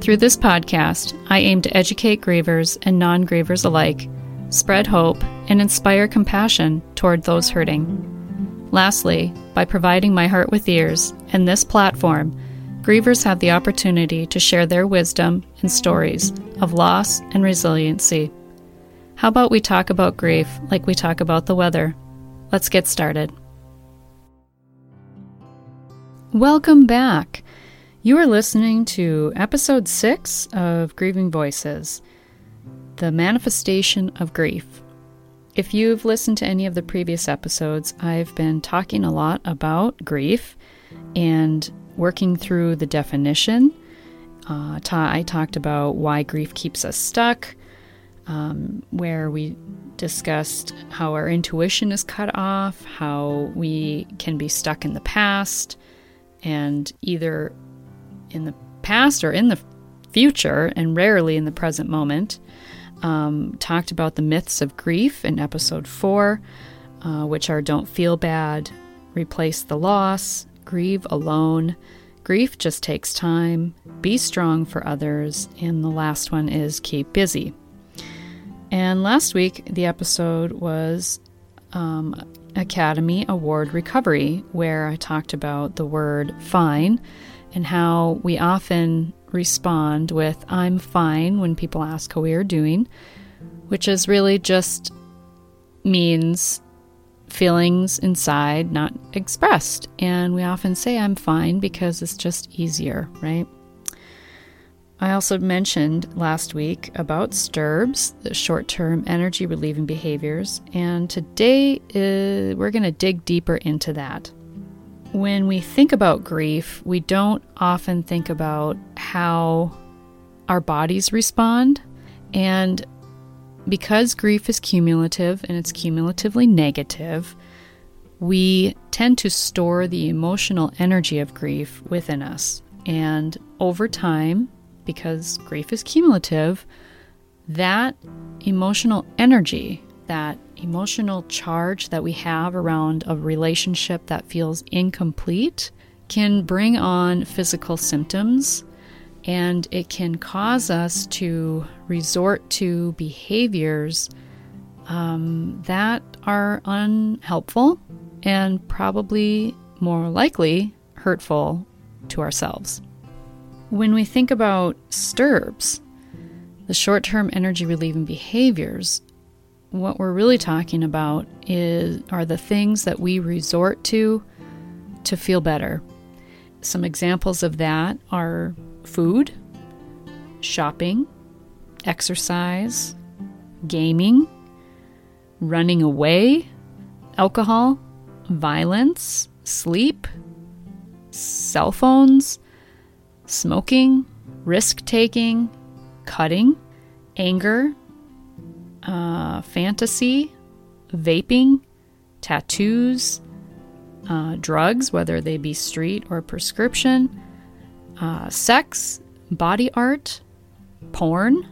Through this podcast, I aim to educate grievers and non grievers alike spread hope, and inspire compassion toward those hurting. Lastly, by providing my heart with ears and this platform, grievers have the opportunity to share their wisdom and stories of loss and resiliency. How about we talk about grief like we talk about the weather? Let's get started. Welcome back. You are listening to episode 6 of Grieving Voices the manifestation of grief. If you've listened to any of the previous episodes, I've been talking a lot about grief and working through the definition. Uh, ta- I talked about why grief keeps us stuck, um, where we discussed how our intuition is cut off, how we can be stuck in the past, and either in the past or in the future, and rarely in the present moment um, talked about the myths of grief in episode four, uh, which are don't feel bad, replace the loss, grieve alone, grief just takes time, be strong for others, and the last one is keep busy. And last week, the episode was um, Academy Award Recovery, where I talked about the word fine and how we often respond with, I'm fine, when people ask how we are doing, which is really just means feelings inside not expressed. And we often say, I'm fine because it's just easier, right? I also mentioned last week about STIRBs, the short term energy relieving behaviors, and today uh, we're going to dig deeper into that. When we think about grief, we don't often think about how our bodies respond. And because grief is cumulative and it's cumulatively negative, we tend to store the emotional energy of grief within us. And over time, because grief is cumulative, that emotional energy, that emotional charge that we have around a relationship that feels incomplete can bring on physical symptoms and it can cause us to resort to behaviors um, that are unhelpful and probably more likely hurtful to ourselves. When we think about STIRBs, the short term energy relieving behaviors, what we're really talking about is are the things that we resort to to feel better. Some examples of that are food, shopping, exercise, gaming, running away, alcohol, violence, sleep, cell phones, smoking, risk taking, cutting, anger, uh, fantasy, vaping, tattoos, uh, drugs, whether they be street or prescription, uh, sex, body art, porn,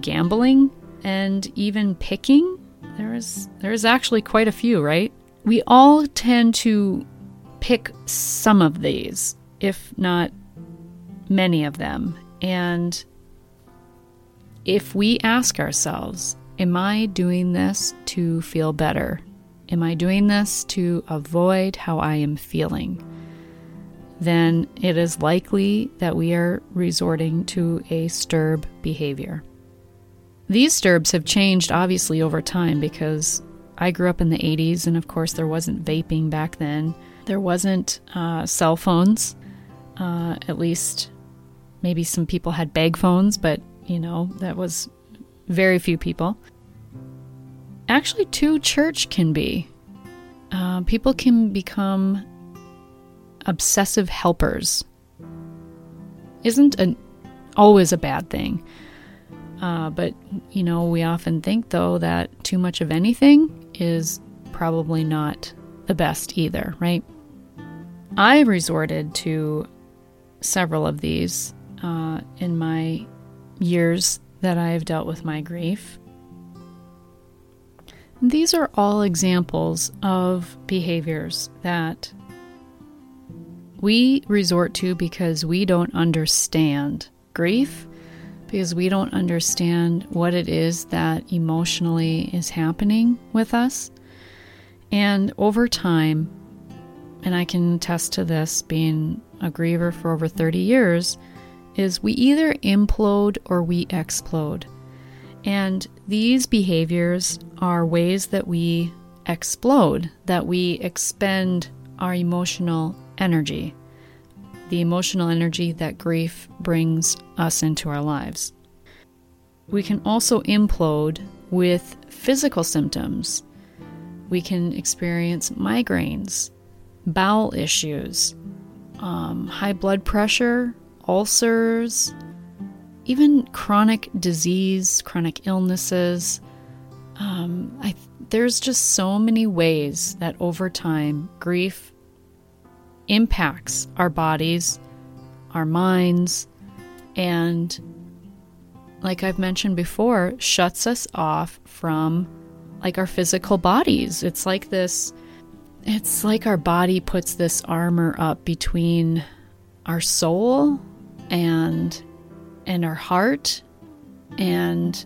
gambling, and even picking. There is there is actually quite a few, right? We all tend to pick some of these, if not many of them. And if we ask ourselves, Am I doing this to feel better? Am I doing this to avoid how I am feeling? Then it is likely that we are resorting to a STIRB behavior. These STIRBs have changed obviously over time because I grew up in the 80s and of course there wasn't vaping back then. There wasn't uh, cell phones, uh, at least maybe some people had bag phones, but you know, that was very few people actually too church can be. Uh, people can become obsessive helpers. Isn't a, always a bad thing. Uh, but, you know, we often think, though, that too much of anything is probably not the best either, right? I resorted to several of these uh, in my years that I've dealt with my grief. These are all examples of behaviors that we resort to because we don't understand grief, because we don't understand what it is that emotionally is happening with us. And over time, and I can attest to this being a griever for over 30 years, is we either implode or we explode. And these behaviors are ways that we explode, that we expend our emotional energy, the emotional energy that grief brings us into our lives. We can also implode with physical symptoms. We can experience migraines, bowel issues, um, high blood pressure, ulcers, even chronic disease, chronic illnesses. Um, I, there's just so many ways that over time grief impacts our bodies, our minds, and like I've mentioned before, shuts us off from like our physical bodies. It's like this it's like our body puts this armor up between our soul and and our heart and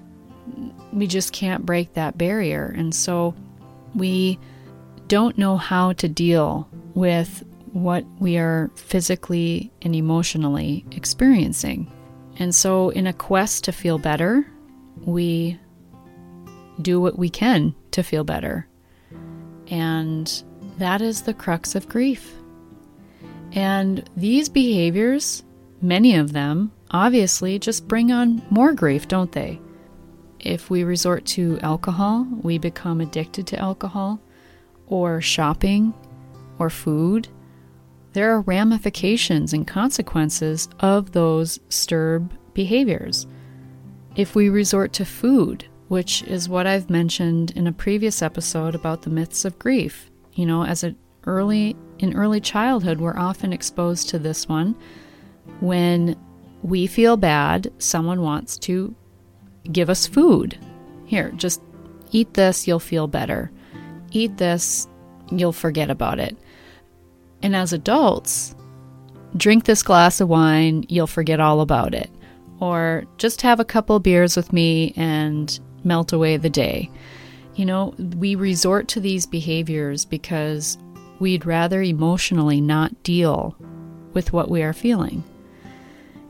we just can't break that barrier and so we don't know how to deal with what we are physically and emotionally experiencing. And so, in a quest to feel better, we do what we can to feel better. And that is the crux of grief. And these behaviors, many of them, obviously just bring on more grief, don't they? If we resort to alcohol, we become addicted to alcohol, or shopping, or food. There are ramifications and consequences of those stirb behaviors. If we resort to food, which is what I've mentioned in a previous episode about the myths of grief, you know, as a early in early childhood, we're often exposed to this one when we feel bad, someone wants to give us food. Here, just eat this, you'll feel better. Eat this, you'll forget about it. And as adults, drink this glass of wine, you'll forget all about it. Or just have a couple beers with me and melt away the day. You know, we resort to these behaviors because we'd rather emotionally not deal with what we are feeling.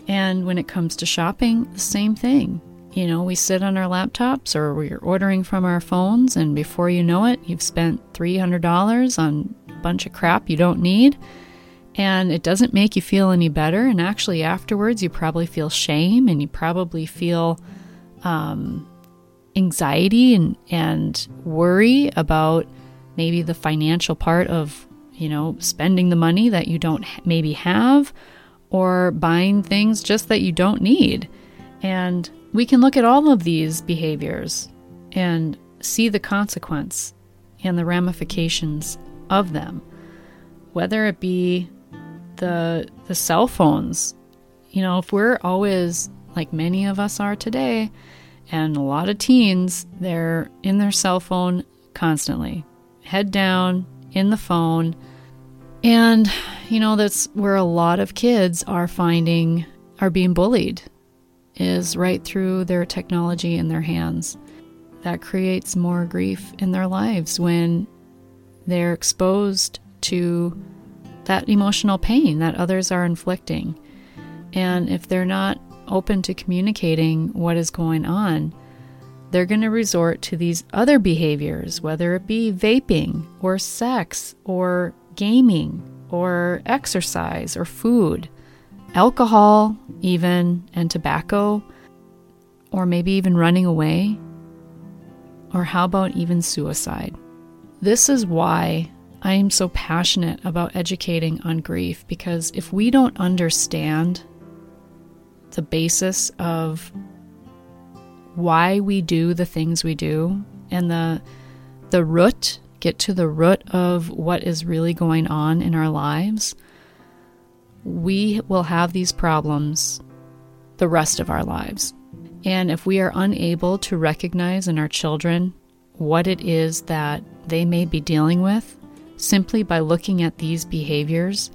And when it comes to shopping, the same thing. You know, we sit on our laptops or we're ordering from our phones, and before you know it, you've spent $300 on a bunch of crap you don't need. And it doesn't make you feel any better. And actually, afterwards, you probably feel shame and you probably feel um, anxiety and, and worry about maybe the financial part of, you know, spending the money that you don't maybe have or buying things just that you don't need. And we can look at all of these behaviors and see the consequence and the ramifications of them. Whether it be the the cell phones, you know, if we're always like many of us are today, and a lot of teens, they're in their cell phone constantly, head down, in the phone. And, you know, that's where a lot of kids are finding, are being bullied, is right through their technology in their hands. That creates more grief in their lives when they're exposed to that emotional pain that others are inflicting. And if they're not open to communicating what is going on, they're going to resort to these other behaviors, whether it be vaping or sex or gaming or exercise or food, alcohol, even, and tobacco, or maybe even running away, or how about even suicide? This is why I am so passionate about educating on grief because if we don't understand the basis of why we do the things we do and the the root get to the root of what is really going on in our lives we will have these problems the rest of our lives and if we are unable to recognize in our children what it is that they may be dealing with simply by looking at these behaviors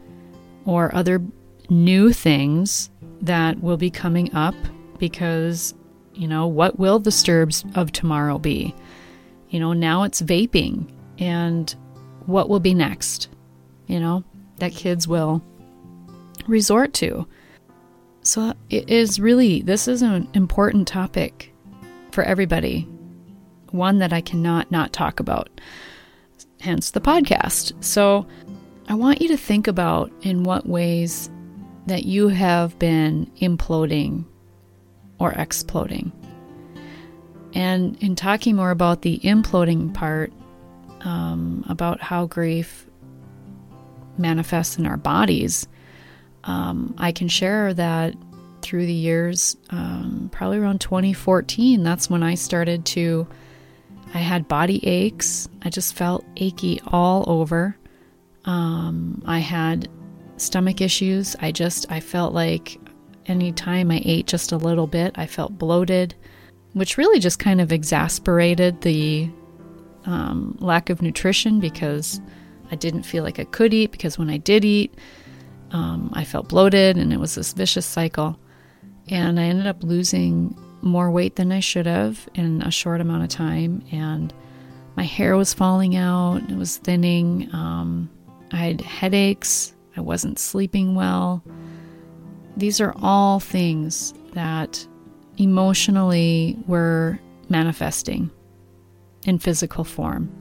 or other new things that will be coming up because, you know, what will the stirbs of tomorrow be? You know, now it's vaping, and what will be next? You know, that kids will resort to. So it is really, this is an important topic for everybody, one that I cannot not talk about, hence the podcast. So I want you to think about in what ways that you have been imploding or exploding. And in talking more about the imploding part, um, about how grief manifests in our bodies, um, I can share that through the years, um, probably around 2014, that's when I started to. I had body aches. I just felt achy all over. Um, I had stomach issues. I just, I felt like anytime I ate just a little bit, I felt bloated, which really just kind of exasperated the um, lack of nutrition because I didn't feel like I could eat because when I did eat, um, I felt bloated and it was this vicious cycle. And I ended up losing more weight than I should have in a short amount of time. And my hair was falling out, it was thinning. Um, I had headaches. I wasn't sleeping well. These are all things that emotionally were manifesting in physical form.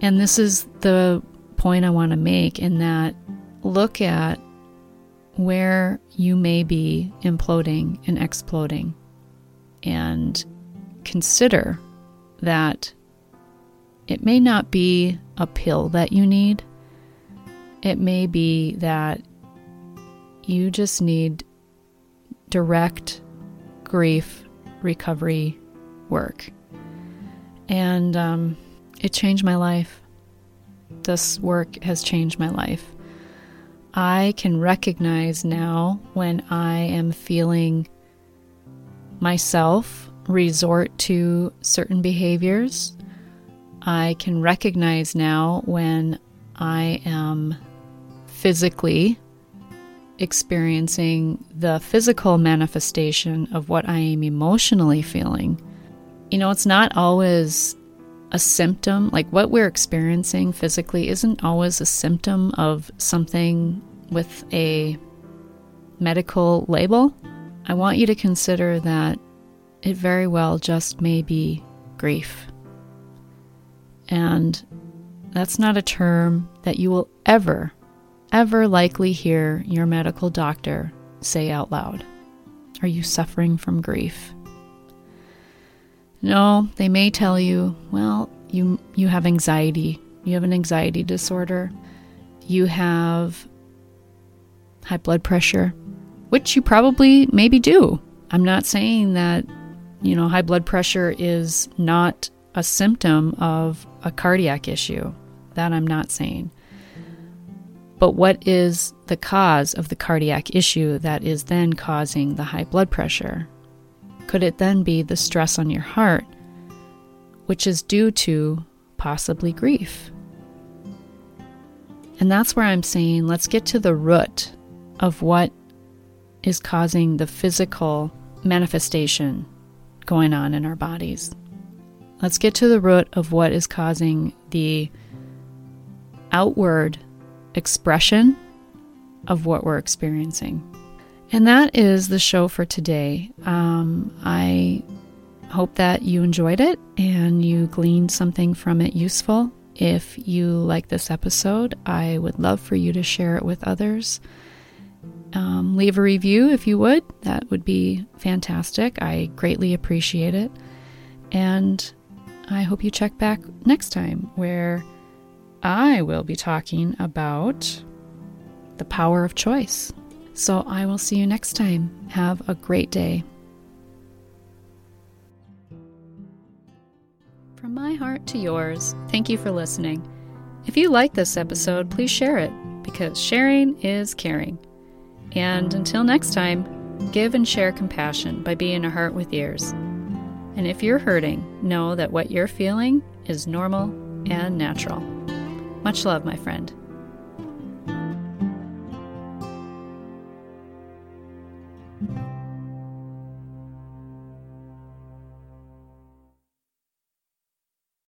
And this is the point I want to make in that look at where you may be imploding and exploding and consider that it may not be a pill that you need it may be that you just need direct grief recovery work. And um, it changed my life. This work has changed my life. I can recognize now when I am feeling myself resort to certain behaviors. I can recognize now when I am physically experiencing the physical manifestation of what I am emotionally feeling. You know, it's not always a symptom, like what we're experiencing physically isn't always a symptom of something with a medical label. I want you to consider that it very well just may be grief. And that's not a term that you will ever ever likely hear your medical doctor say out loud? Are you suffering from grief? No, they may tell you, well, you you have anxiety. You have an anxiety disorder. You have high blood pressure, which you probably maybe do. I'm not saying that, you know, high blood pressure is not a symptom of a cardiac issue. That I'm not saying. But what is the cause of the cardiac issue that is then causing the high blood pressure? Could it then be the stress on your heart, which is due to possibly grief? And that's where I'm saying let's get to the root of what is causing the physical manifestation going on in our bodies. Let's get to the root of what is causing the outward expression of what we're experiencing. And that is the show for today. Um, I hope that you enjoyed it and you gleaned something from it useful. If you like this episode, I would love for you to share it with others. Um, leave a review if you would. That would be fantastic. I greatly appreciate it. And I hope you check back next time where I will be talking about the power of choice. So I will see you next time. Have a great day. From my heart to yours, thank you for listening. If you like this episode, please share it because sharing is caring. And until next time, give and share compassion by being a heart with ears. And if you're hurting, know that what you're feeling is normal and natural. Much love, my friend.